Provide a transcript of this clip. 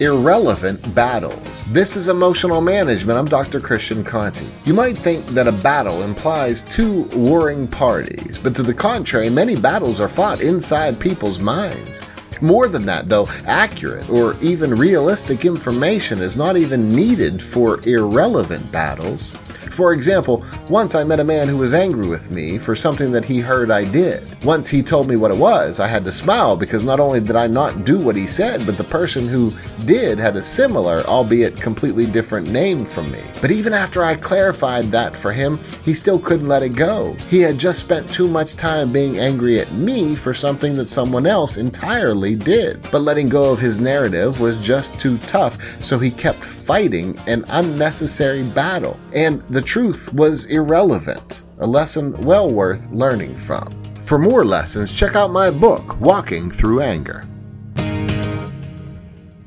irrelevant battles. This is emotional management. I'm Dr. Christian Conte. You might think that a battle implies two warring parties, but to the contrary, many battles are fought inside people's minds. More than that, though, accurate or even realistic information is not even needed for irrelevant battles. For example, once I met a man who was angry with me for something that he heard I did. Once he told me what it was, I had to smile because not only did I not do what he said, but the person who did had a similar, albeit completely different name from me. But even after I clarified that for him, he still couldn't let it go. He had just spent too much time being angry at me for something that someone else entirely did. But letting go of his narrative was just too tough, so he kept fighting an unnecessary battle. And the truth was irrelevant, a lesson well worth learning from. For more lessons, check out my book, Walking Through Anger.